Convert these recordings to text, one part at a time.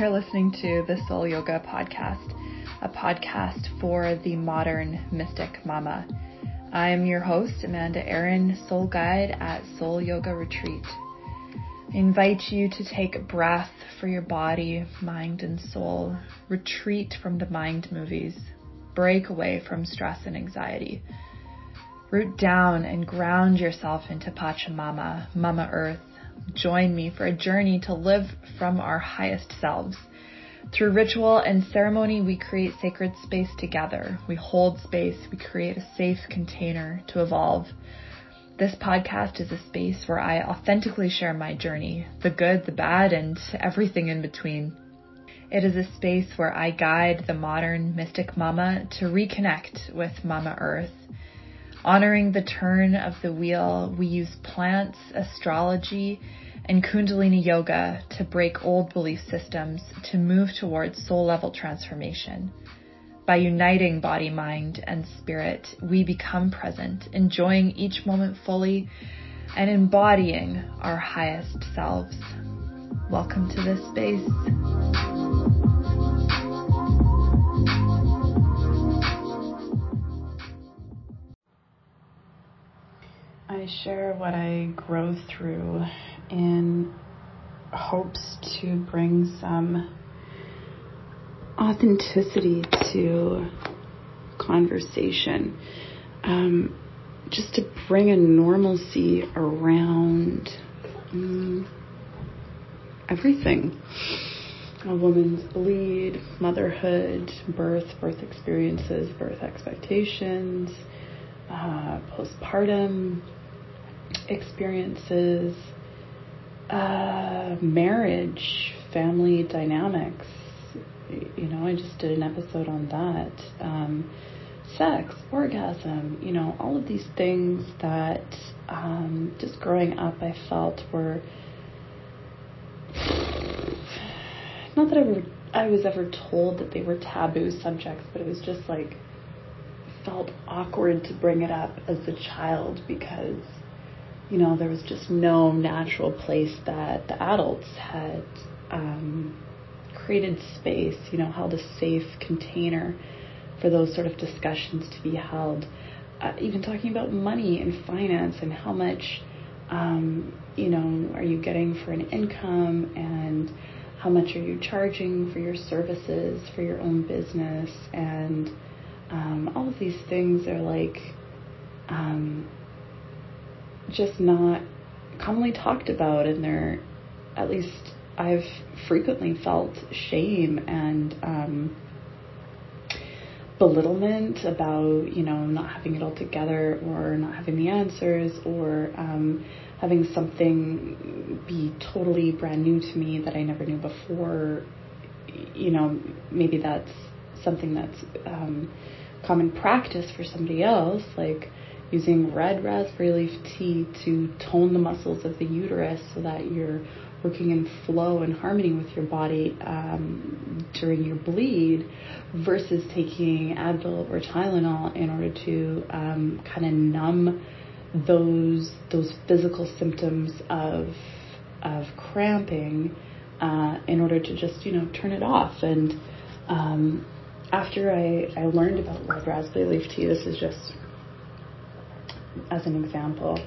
You're listening to the Soul Yoga Podcast, a podcast for the modern mystic mama. I am your host, Amanda Aaron, Soul Guide at Soul Yoga Retreat. I invite you to take a breath for your body, mind, and soul. Retreat from the mind movies. Break away from stress and anxiety. Root down and ground yourself into Pachamama, Mama Earth, join me for a journey to live from our highest selves. Through ritual and ceremony, we create sacred space together. We hold space. We create a safe container to evolve. This podcast is a space where I authentically share my journey, the good, the bad, and everything in between. It is a space where I guide the modern mystic mama to reconnect with Mama Earth Honoring the turn of the wheel, we use plants, astrology, and Kundalini yoga to break old belief systems to move towards soul level transformation. By uniting body, mind, and spirit, we become present, enjoying each moment fully and embodying our highest selves. Welcome to this space. I share what I grow through in hopes to bring some authenticity to conversation. Um, just to bring a normalcy around um, everything a woman's bleed, motherhood, birth, birth experiences, birth expectations, uh, postpartum, experiences, uh, marriage, family dynamics. You know, I just did an episode on that. Um, sex, orgasm, you know, all of these things that um, just growing up I felt were not that I, ever, I was ever told that they were taboo subjects, but it was just like felt awkward to bring it up as a child because you know, there was just no natural place that the adults had um, created space, you know, held a safe container for those sort of discussions to be held. Uh, even talking about money and finance and how much, um, you know, are you getting for an income and how much are you charging for your services for your own business and um, all of these things are like um, just not commonly talked about and they're at least I've frequently felt shame and um, belittlement about you know not having it all together or not having the answers or um, having something be totally brand new to me that I never knew before. You know, maybe that's something that's um, common practice for somebody else, like using red raspberry leaf tea to tone the muscles of the uterus so that you're working in flow and harmony with your body um, during your bleed versus taking Advil or Tylenol in order to um, kind of numb those those physical symptoms of of cramping uh, in order to just you know turn it off. And um, after I, I learned about red raspberry leaf tea this is just as an example,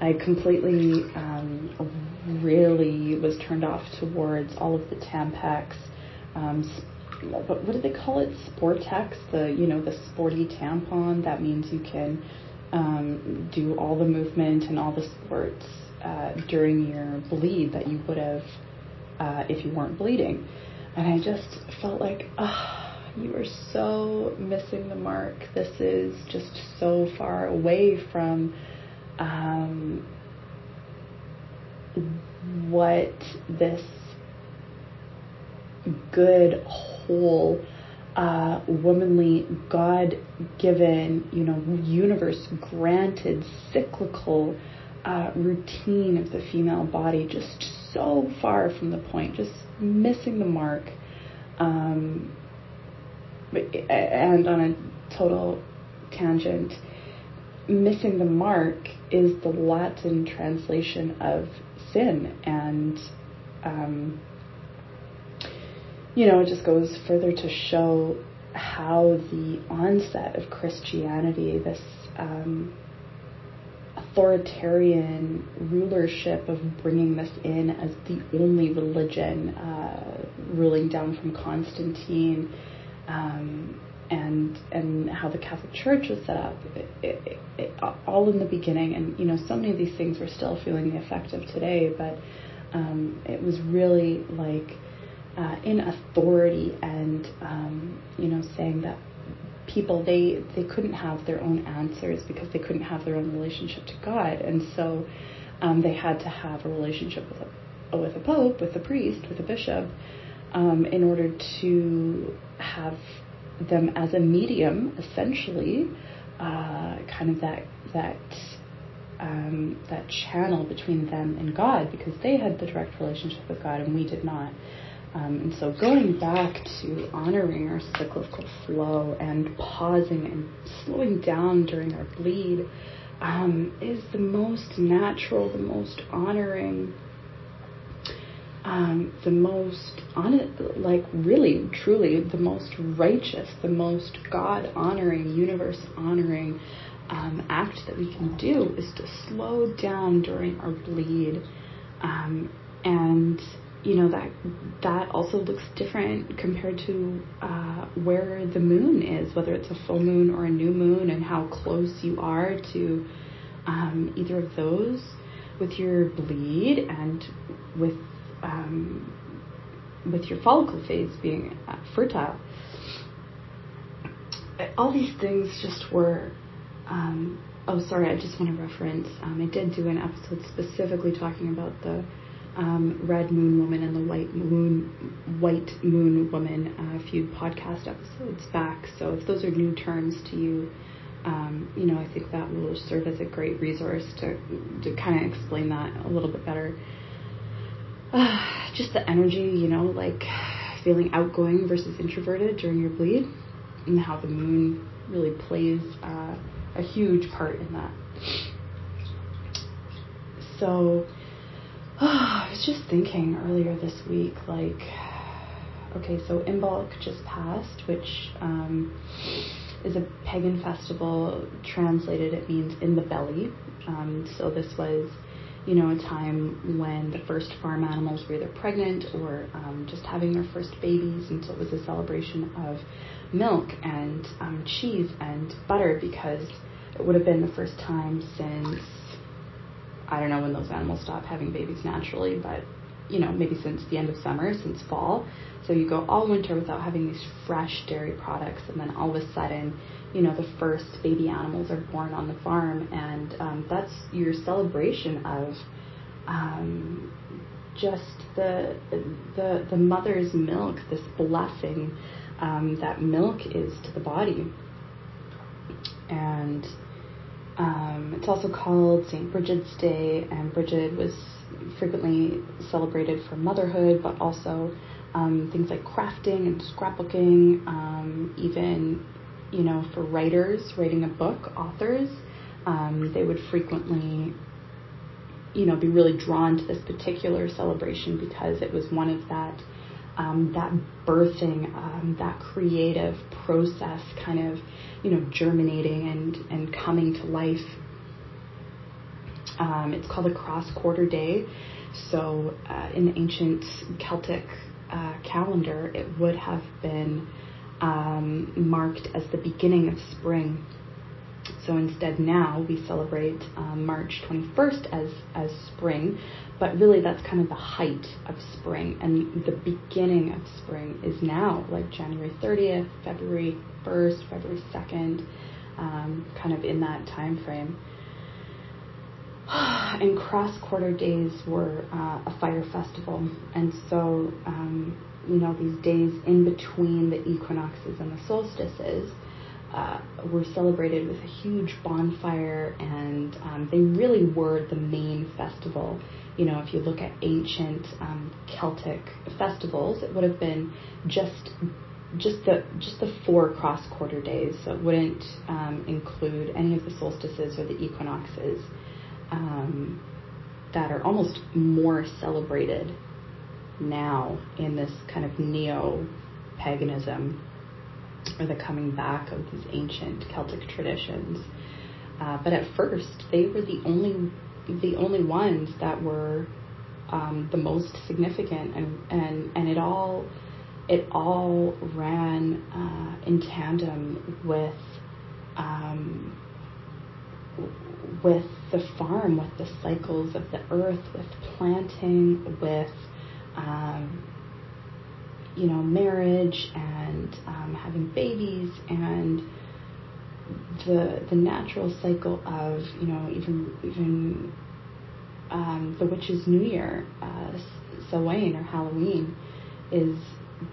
I completely um, really was turned off towards all of the Tampax. Um, what, what do they call it? Sportex, the you know the sporty tampon. That means you can um, do all the movement and all the sports uh, during your bleed that you would have uh, if you weren't bleeding. And I just felt like, ah. Oh, you are so missing the mark. This is just so far away from um, what this good, whole, uh, womanly, God given, you know, universe granted, cyclical uh, routine of the female body, just so far from the point, just missing the mark. Um, and on a total tangent, missing the mark is the Latin translation of sin. And um, you know, it just goes further to show how the onset of Christianity, this um, authoritarian rulership of bringing this in as the only religion, uh, ruling down from Constantine, um, and and how the Catholic Church was set up, it, it, it, all in the beginning. And you know, so many of these things we're still feeling the effect of today, but um, it was really like uh, in authority and um, you know saying that people they they couldn't have their own answers because they couldn't have their own relationship to God, and so um, they had to have a relationship with a with a pope, with a priest, with a bishop, um, in order to have them as a medium, essentially, uh, kind of that that um, that channel between them and God, because they had the direct relationship with God and we did not. Um, and so going back to honoring our cyclical flow and pausing and slowing down during our bleed um, is the most natural, the most honoring, um, the most like really, truly, the most righteous, the most God honoring, universe honoring um, act that we can do is to slow down during our bleed. Um, and you know that that also looks different compared to uh, where the moon is, whether it's a full moon or a new moon, and how close you are to um, either of those with your bleed and with um, with your follicle phase being uh, fertile. All these things just were. Um, oh, sorry, I just want to reference. Um, I did do an episode specifically talking about the um, Red Moon Woman and the White Moon White Moon Woman uh, a few podcast episodes back. So if those are new terms to you, um, you know I think that will serve as a great resource to to kind of explain that a little bit better. Uh, just the energy, you know, like feeling outgoing versus introverted during your bleed, and how the moon really plays uh, a huge part in that. So I was just thinking earlier this week, like, okay, so Imbolc just passed, which um, is a pagan festival. Translated, it means in the belly. Um, so this was, you know, a time when the first farm animals were either pregnant or um, just having their first babies, and so it was a celebration of milk and um, cheese and butter because it would have been the first time since I don't know when those animals stop having babies naturally, but you know, maybe since the end of summer, since fall. So you go all winter without having these fresh dairy products, and then all of a sudden, you know, the first baby animals are born on the farm, and um, that's your celebration of um, just the the the mother's milk, this blessing um, that milk is to the body, and um, it's also called St. Bridget's Day, and Bridget was frequently celebrated for motherhood, but also um, things like crafting and scrapbooking, um, even you know for writers writing a book, authors, um, they would frequently you know be really drawn to this particular celebration because it was one of that um, that birthing, um, that creative process kind of, you know, germinating and, and coming to life. Um, it's called a cross quarter day. So uh, in the ancient Celtic uh, calendar, it would have been um, marked as the beginning of spring. So instead, now we celebrate um, March 21st as as spring, but really that's kind of the height of spring and the beginning of spring is now like january 30th february 1st february 2nd um, kind of in that time frame and cross quarter days were uh, a fire festival. And so um, you know these days in between the equinoxes and the solstices uh, were celebrated with a huge bonfire, and um, they really were the main festival. You know, if you look at ancient um, Celtic festivals, it would have been just just the just the four cross quarter days. So it wouldn't um, include any of the solstices or the equinoxes um, that are almost more celebrated now in this kind of neo paganism or the coming back of these ancient Celtic traditions. Uh, but at first, they were the only the only ones that were um, the most significant, and and and it all it all ran uh, in tandem with um, with the farm, with the cycles of the earth, with planting, with um, you know marriage and um, having babies and the the natural cycle of you know even even um, the witch's New Year, uh, Samhain or Halloween, is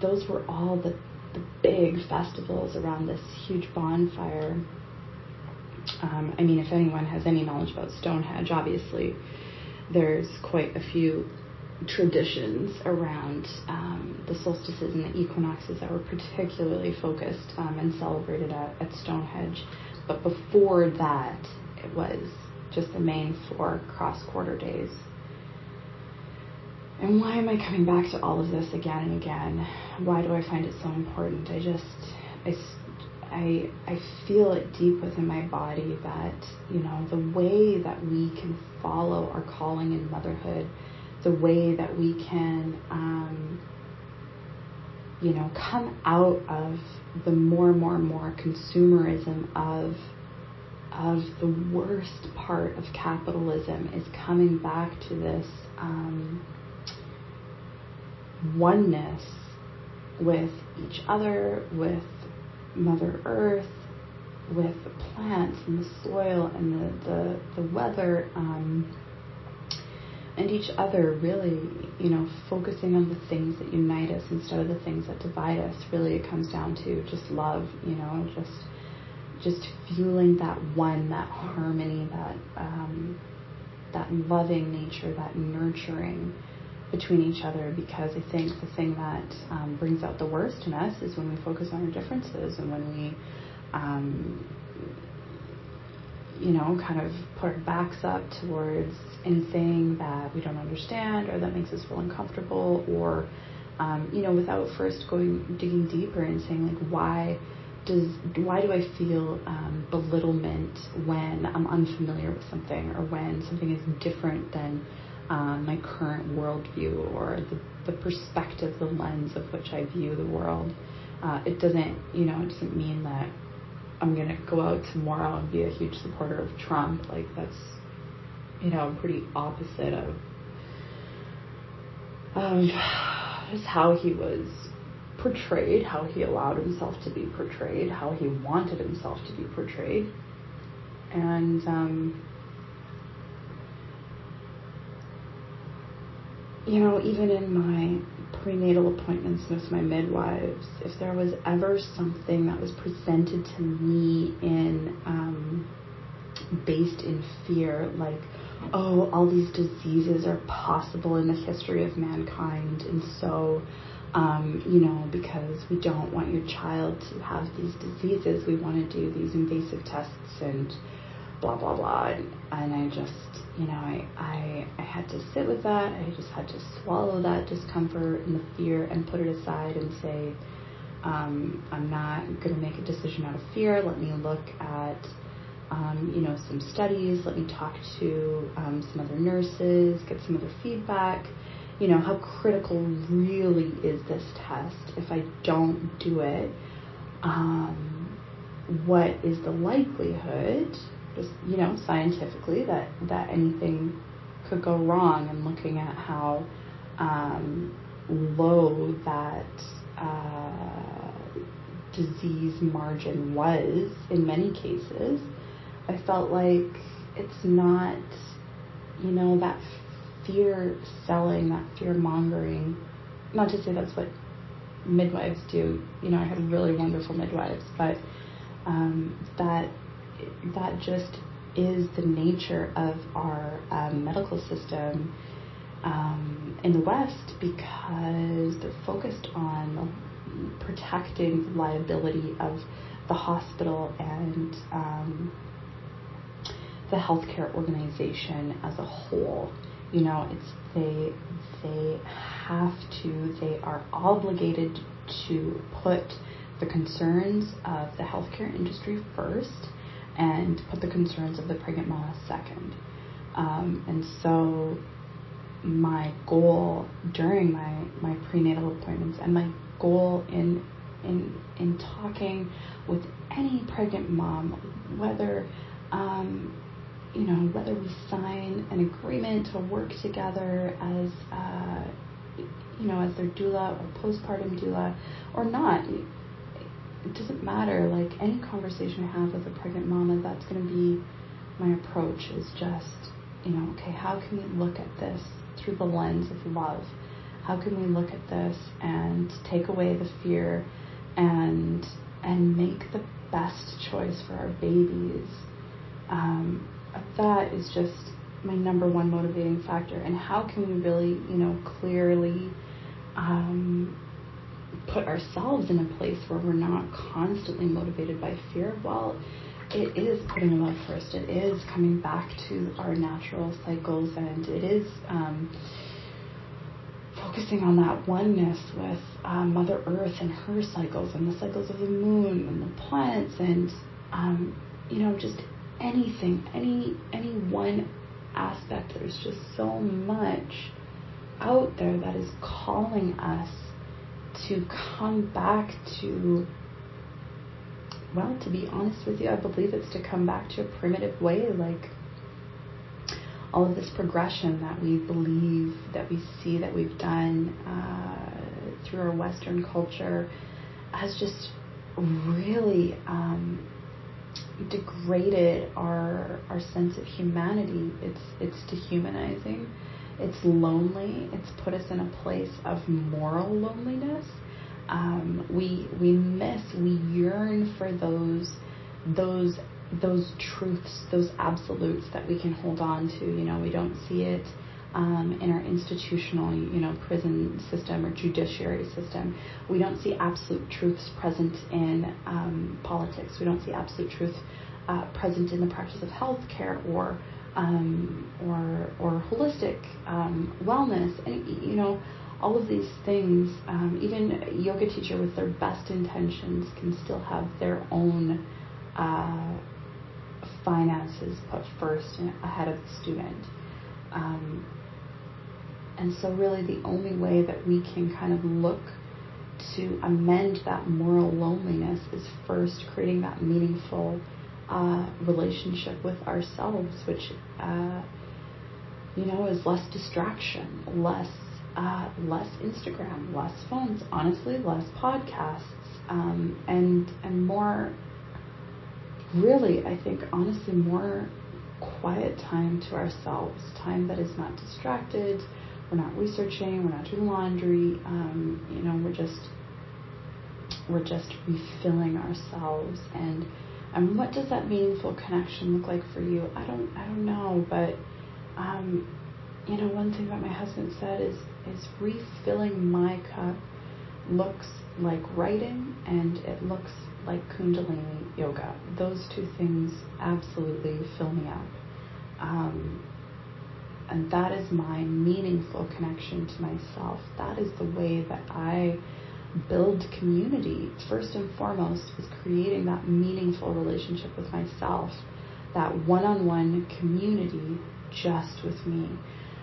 those were all the the big festivals around this huge bonfire. Um, I mean, if anyone has any knowledge about Stonehenge, obviously there's quite a few traditions around um, the solstices and the equinoxes that were particularly focused um, and celebrated at, at Stonehenge. But before that, it was just the main four cross quarter days. And why am I coming back to all of this again and again? Why do I find it so important? I just, I, I, I feel it deep within my body that, you know, the way that we can follow our calling in motherhood the way that we can, um, you know, come out of the more and more and more consumerism of of the worst part of capitalism is coming back to this um, oneness with each other, with Mother Earth, with the plants and the soil and the, the, the weather. Um, and each other really you know focusing on the things that unite us instead of the things that divide us really it comes down to just love you know just just fueling that one that harmony that um, that loving nature that nurturing between each other because I think the thing that um, brings out the worst in us is when we focus on our differences and when we um, you know, kind of put our backs up towards anything that we don't understand or that makes us feel uncomfortable, or, um, you know, without first going digging deeper and saying like, why does why do I feel um, belittlement when I'm unfamiliar with something or when something is different than um, my current worldview or the, the perspective, the lens of which I view the world. Uh, it doesn't, you know, it doesn't mean that I'm going to go out tomorrow and be a huge supporter of Trump. Like, that's, you know, pretty opposite of, of just how he was portrayed, how he allowed himself to be portrayed, how he wanted himself to be portrayed. And, um, you know, even in my prenatal appointments with my midwives, if there was ever something that was presented to me in um, based in fear, like, oh, all these diseases are possible in the history of mankind, and so, um, you know, because we don't want your child to have these diseases, we want to do these invasive tests and blah blah blah. And, and I just you know I, I I had to sit with that. I just had to swallow that discomfort and the fear and put it aside and say um, I'm not going to make a decision out of fear. Let me look at um, you know some studies. Let me talk to um, some other nurses get some other feedback. You know how critical really is this test? If I don't do it um, what is the likelihood just you know scientifically that that anything could go wrong and looking at how um, low that uh, disease margin was in many cases, I felt like it's not, you know, that fear selling, that fear mongering. Not to say that's what midwives do. You know, I had really wonderful midwives, but um, that that just is the nature of our um, medical system um, in the West because they're focused on protecting the liability of the hospital and um, the healthcare organization as a whole. you know, it's they they have to, they are obligated to put the concerns of the healthcare industry first and put the concerns of the pregnant mama second. Um, and so my goal during my, my prenatal appointments and my goal in in in talking with any pregnant mom, whether um, you know whether we sign an agreement to work together as uh, you know as their doula or postpartum doula or not. It doesn't matter. Like any conversation I have with a pregnant mama, that's going to be my approach. Is just you know, okay, how can we look at this through the lens of love? How can we look at this and take away the fear and and make the best choice for our babies? Um, that is just my number one motivating factor. And how can we really, you know, clearly um, put ourselves in a place where we're not constantly motivated by fear? Well, it is putting love first. It is coming back to our natural cycles, and it is um, focusing on that oneness with uh, Mother Earth and her cycles, and the cycles of the moon and the planets, and um, you know, just anything, any any one aspect. There's just so much out there that is calling us to come back to well, to be honest with you, I believe it's to come back to a primitive way, like all of this progression that we believe, that we see, that we've done uh, through our Western culture has just really um, degraded our our sense of humanity. It's it's dehumanizing. It's lonely. It's put us in a place of moral loneliness um, we we miss, we yearn for those those those truths, those absolutes that we can hold on to. You know, we don't see it um, in our institutional, you know, prison system or judiciary system. We don't see absolute truths present in um, politics. We don't see absolute truth uh, present in the practice of healthcare or um, or or holistic um, wellness. And you know, all of these things, um, even a yoga teacher with their best intentions can still have their own uh, finances put first ahead of the student. Um, and so, really, the only way that we can kind of look to amend that moral loneliness is first creating that meaningful uh, relationship with ourselves, which, uh, you know, is less distraction, less uh, less Instagram, less phones, honestly, less podcasts, um, and and more. Really, I think honestly, more quiet time to ourselves, time that is not distracted. We're not researching. We're not doing laundry. Um, you know, we're just we're just refilling ourselves and and what does that meaningful connection look like for you? I don't I don't know, but um, you know, one thing that my husband said is is refilling my cup looks like writing and it looks like Kundalini yoga. Those two things absolutely fill me up. Um, and that is my meaningful connection to myself. That is the way that I build community. First and foremost is creating that meaningful relationship with myself, that one on one community just with me.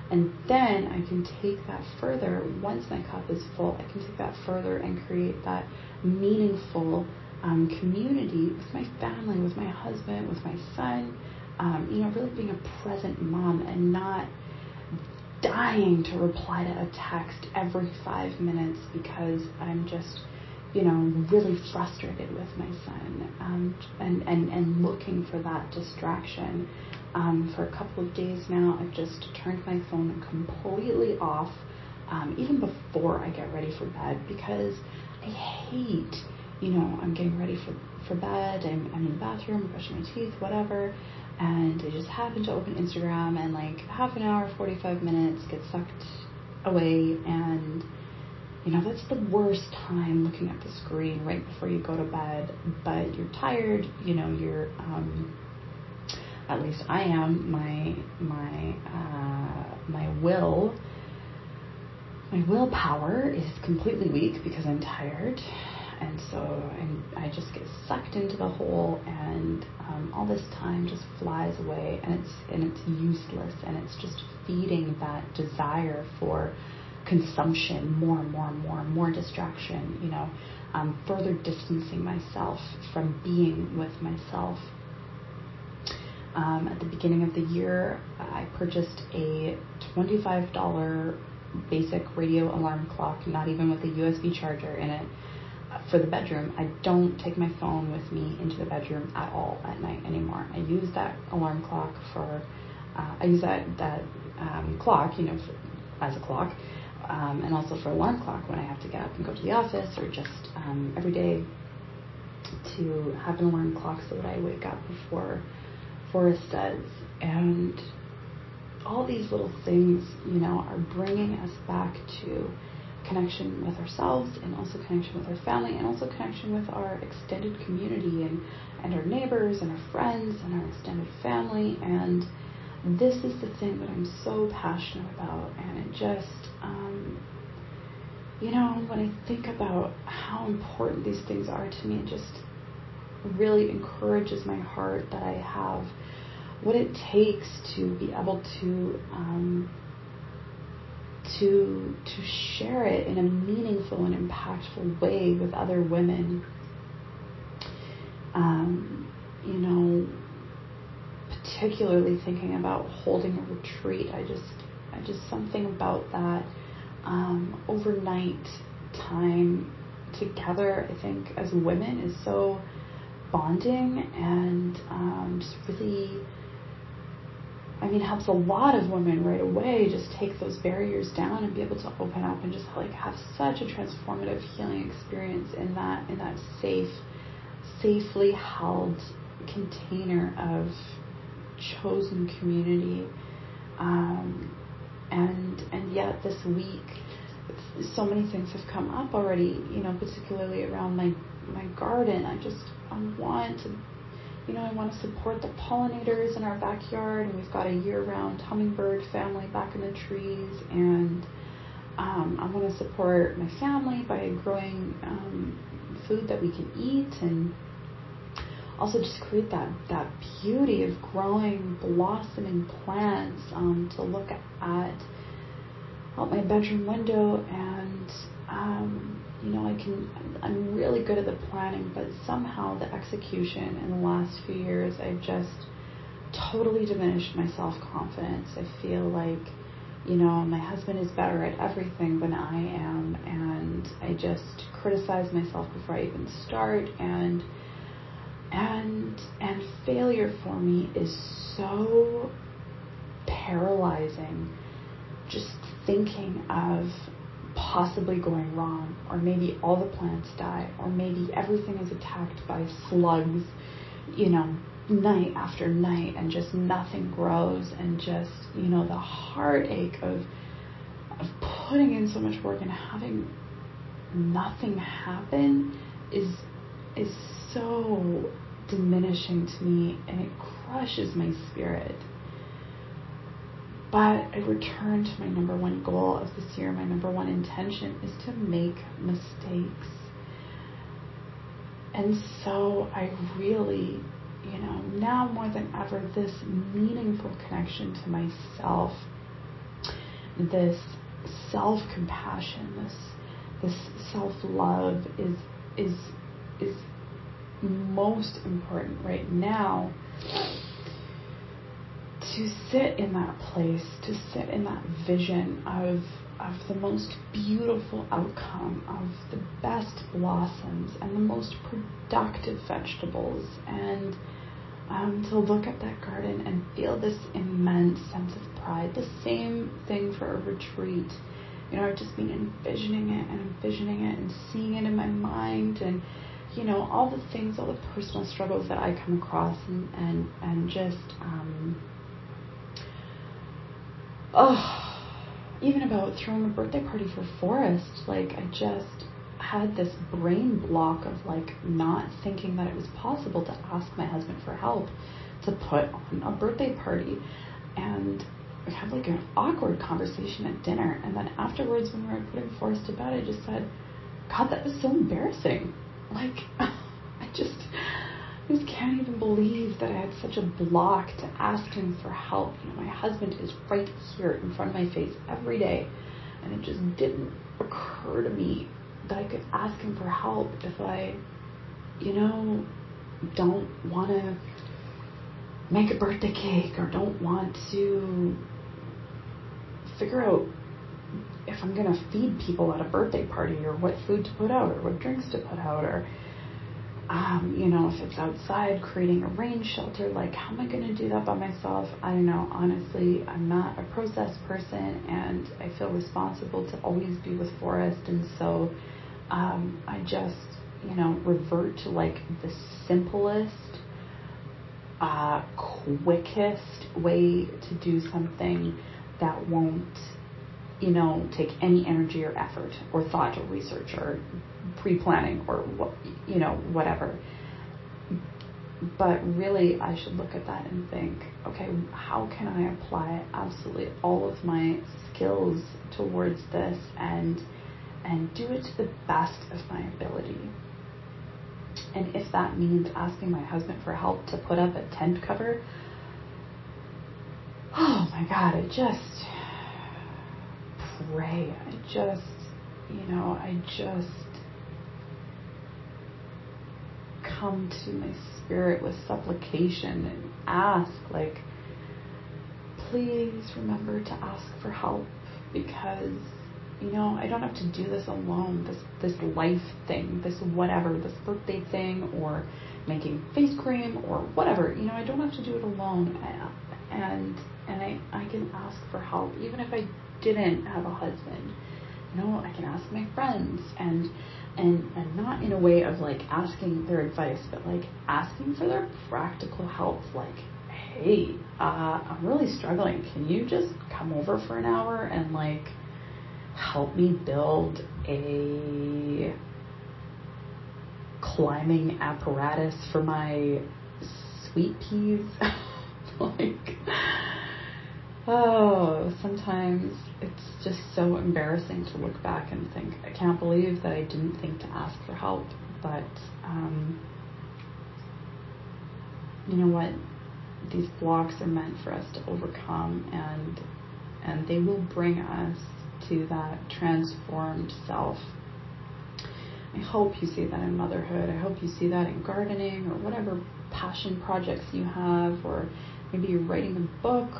And then I can take that further. Once my cup is full, I can take that further and create that meaningful um, community with my family, with my husband, with my son. Um, you know, really being a present mom and not dying to reply to a text every five minutes because I'm just, you know, really frustrated with my son um, and, and, and looking for that distraction um, for a couple of days now. I've just turned my phone completely off, um, even before I get ready for bed, because I hate, you know, I'm getting ready for, for bed, I'm, I'm in the bathroom, brushing my teeth, whatever, and I just happen to open Instagram, and like half an hour, 45 minutes get sucked away, and you know, that's the worst time looking at the screen right before you go to bed, but you're tired, you know, you're, um, at least I am, my my uh, my will my willpower is completely weak because I'm tired, and so I'm, i just get sucked into the hole, and all this time just flies away, and it's and it's useless, and it's just feeding that desire for consumption, more and more and more and more distraction. You know, um, further distancing myself from being with myself. Um, at the beginning of the year, I purchased a $25 basic radio alarm clock, not even with a USB charger in it, for the bedroom. I don't take my phone with me into the bedroom at all at night anymore. I use that alarm clock for, uh, I use that that um, clock, you know, for, as a clock, um, and also for alarm clock when I have to get up and go to the office, or just um, every day to have an alarm clock so that I wake up before Forrest does. And all these little things, you know, are bringing us back to connection with ourselves and also connection with our family and also connection with our extended community and, and our neighbors and our friends and our extended family. And this is the thing that I'm so passionate about. And it just, um, you know, when I think about how important these things are to me, it just really encourages my heart that I have what it takes to be able to um, to to share it in a meaningful and impactful way with other women. Um, you know, particularly thinking about holding a retreat, I just I just something about that um, overnight time together. I think as women is so bonding and um, just really I mean, helps a lot of women right away just take those barriers down and be able to open up and just like have such a transformative healing experience in that in that safe, safely held container of chosen community. Um, and and yet this week, so many things have come up already. You know, particularly around my my garden. I just I want to you know, I want to support the pollinators in our backyard, and we've got a year-round hummingbird family back in the trees, and um, I want to support my family by growing um, food that we can eat, and also just create that that beauty of growing, blossoming plants um, to look at out my bedroom window and um, you know, I can, I'm really good at the planning, but somehow the execution in the last few years, I've just totally diminished my self confidence. I feel like, you know, my husband is better at everything than I am, and I just criticize myself before I even start, and and and failure for me is so paralyzing. Just thinking of possibly going wrong, or maybe all the plants die, or maybe everything is attacked by slugs, you know, night after night, and just nothing grows, and just, you know, the heartache of of putting in so much work and having nothing happen is is so diminishing to me and it crushes my spirit. But I return to my number one goal of this year. My number one intention is to make mistakes. And so I really, you know, now more than ever, this meaningful connection to myself, this self compassion, this this self love is is is most important right now to sit in that place, to sit in that vision of of the most beautiful outcome, of the best blossoms and the most productive vegetables, and um, to look at that garden and feel this immense sense of pride. The same thing for a retreat. You know, I've just been envisioning it and envisioning it and seeing it in my mind and you know all the things, all the personal struggles that I come across and and and just um, oh, even about throwing a birthday party for Forrest, like I just, had this brain block of like not thinking that it was possible to ask my husband for help to put on a birthday party. And we had like an awkward conversation at dinner. And then afterwards, when we were putting Forrest to bed, I just said, God, that was so embarrassing. Like, I just, just can't even believe that I had such a block to ask him for help. You know, my husband is right here in front of my face every day. And it just didn't occur to me that I could ask him for help if I, you know, don't want to make a birthday cake or don't want to figure out if I'm going to feed people at a birthday party or what food to put out or what drinks to put out or um, you know, if it's outside, creating a rain shelter, like how am I going to do that by myself? I don't know. Honestly, I'm not a process person and I feel responsible to always be with Forrest. And so um, I just, you know, revert to like the simplest, uh, quickest way to do something that won't, you know, take any energy or effort or thought or research or pre-planning or what, you know, whatever. But really, I should look at that and think, okay, how can I apply absolutely all of my skills towards this and and do it to the best of my ability. And if that means asking my husband for help to put up a tent cover, oh my God, I just pray. I just, you know, I just come to my spirit with supplication and ask, like, please remember to ask for help because you know, I don't have to do this alone. This this life thing, this whatever, this birthday thing, or making face cream, or whatever. You know, I don't have to do it alone. And and I I can ask for help, even if I didn't have a husband. You know, I can ask my friends, and and and not in a way of like asking their advice, but like asking for their practical help, like. Hey, uh, I'm really struggling. Can you just come over for an hour and like help me build a climbing apparatus for my sweet peas. like, oh, sometimes it's just so embarrassing to look back and think, I can't believe that I didn't think to ask for help. But, um, you know what? These blocks are meant for us to overcome and and they will bring us to that transformed self. I hope you see that in motherhood. I hope you see that in gardening or whatever passion projects you have, or maybe you're writing a book.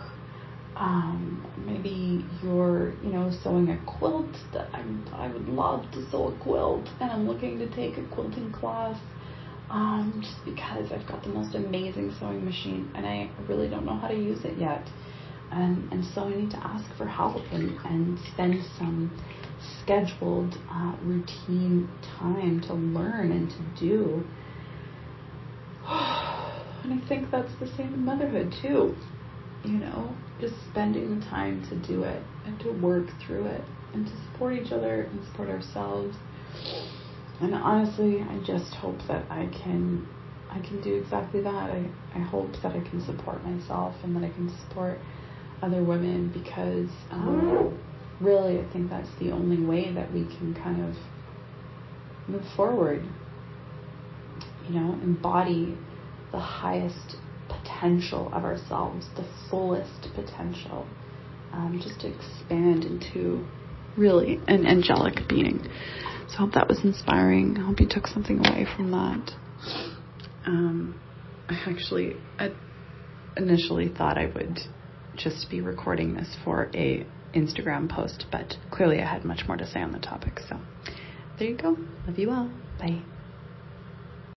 Um, maybe you're, you know, sewing a quilt. That I'm, I would love to sew a quilt, and I'm looking to take a quilting class. Um, just because I've got the most amazing sewing machine, and I really don't know how to use it yet. And, and so I need to ask for help and, and spend some scheduled uh, routine time to learn and to do. And I think that's the same in motherhood too. You know, just spending the time to do it and to work through it and to support each other and support ourselves. And honestly, I just hope that I can I can do exactly that. I, I hope that I can support myself and that I can support other women because um, really I think that's the only way that we can kind of move forward. You know, embody the highest potential of ourselves, the fullest potential, um, just to expand into really an angelic being. So I hope that was inspiring. I hope you took something away from that. Um, I actually I initially thought I would just be recording this for a Instagram post, but clearly I had much more to say on the topic. So there you go. Love you all. Bye.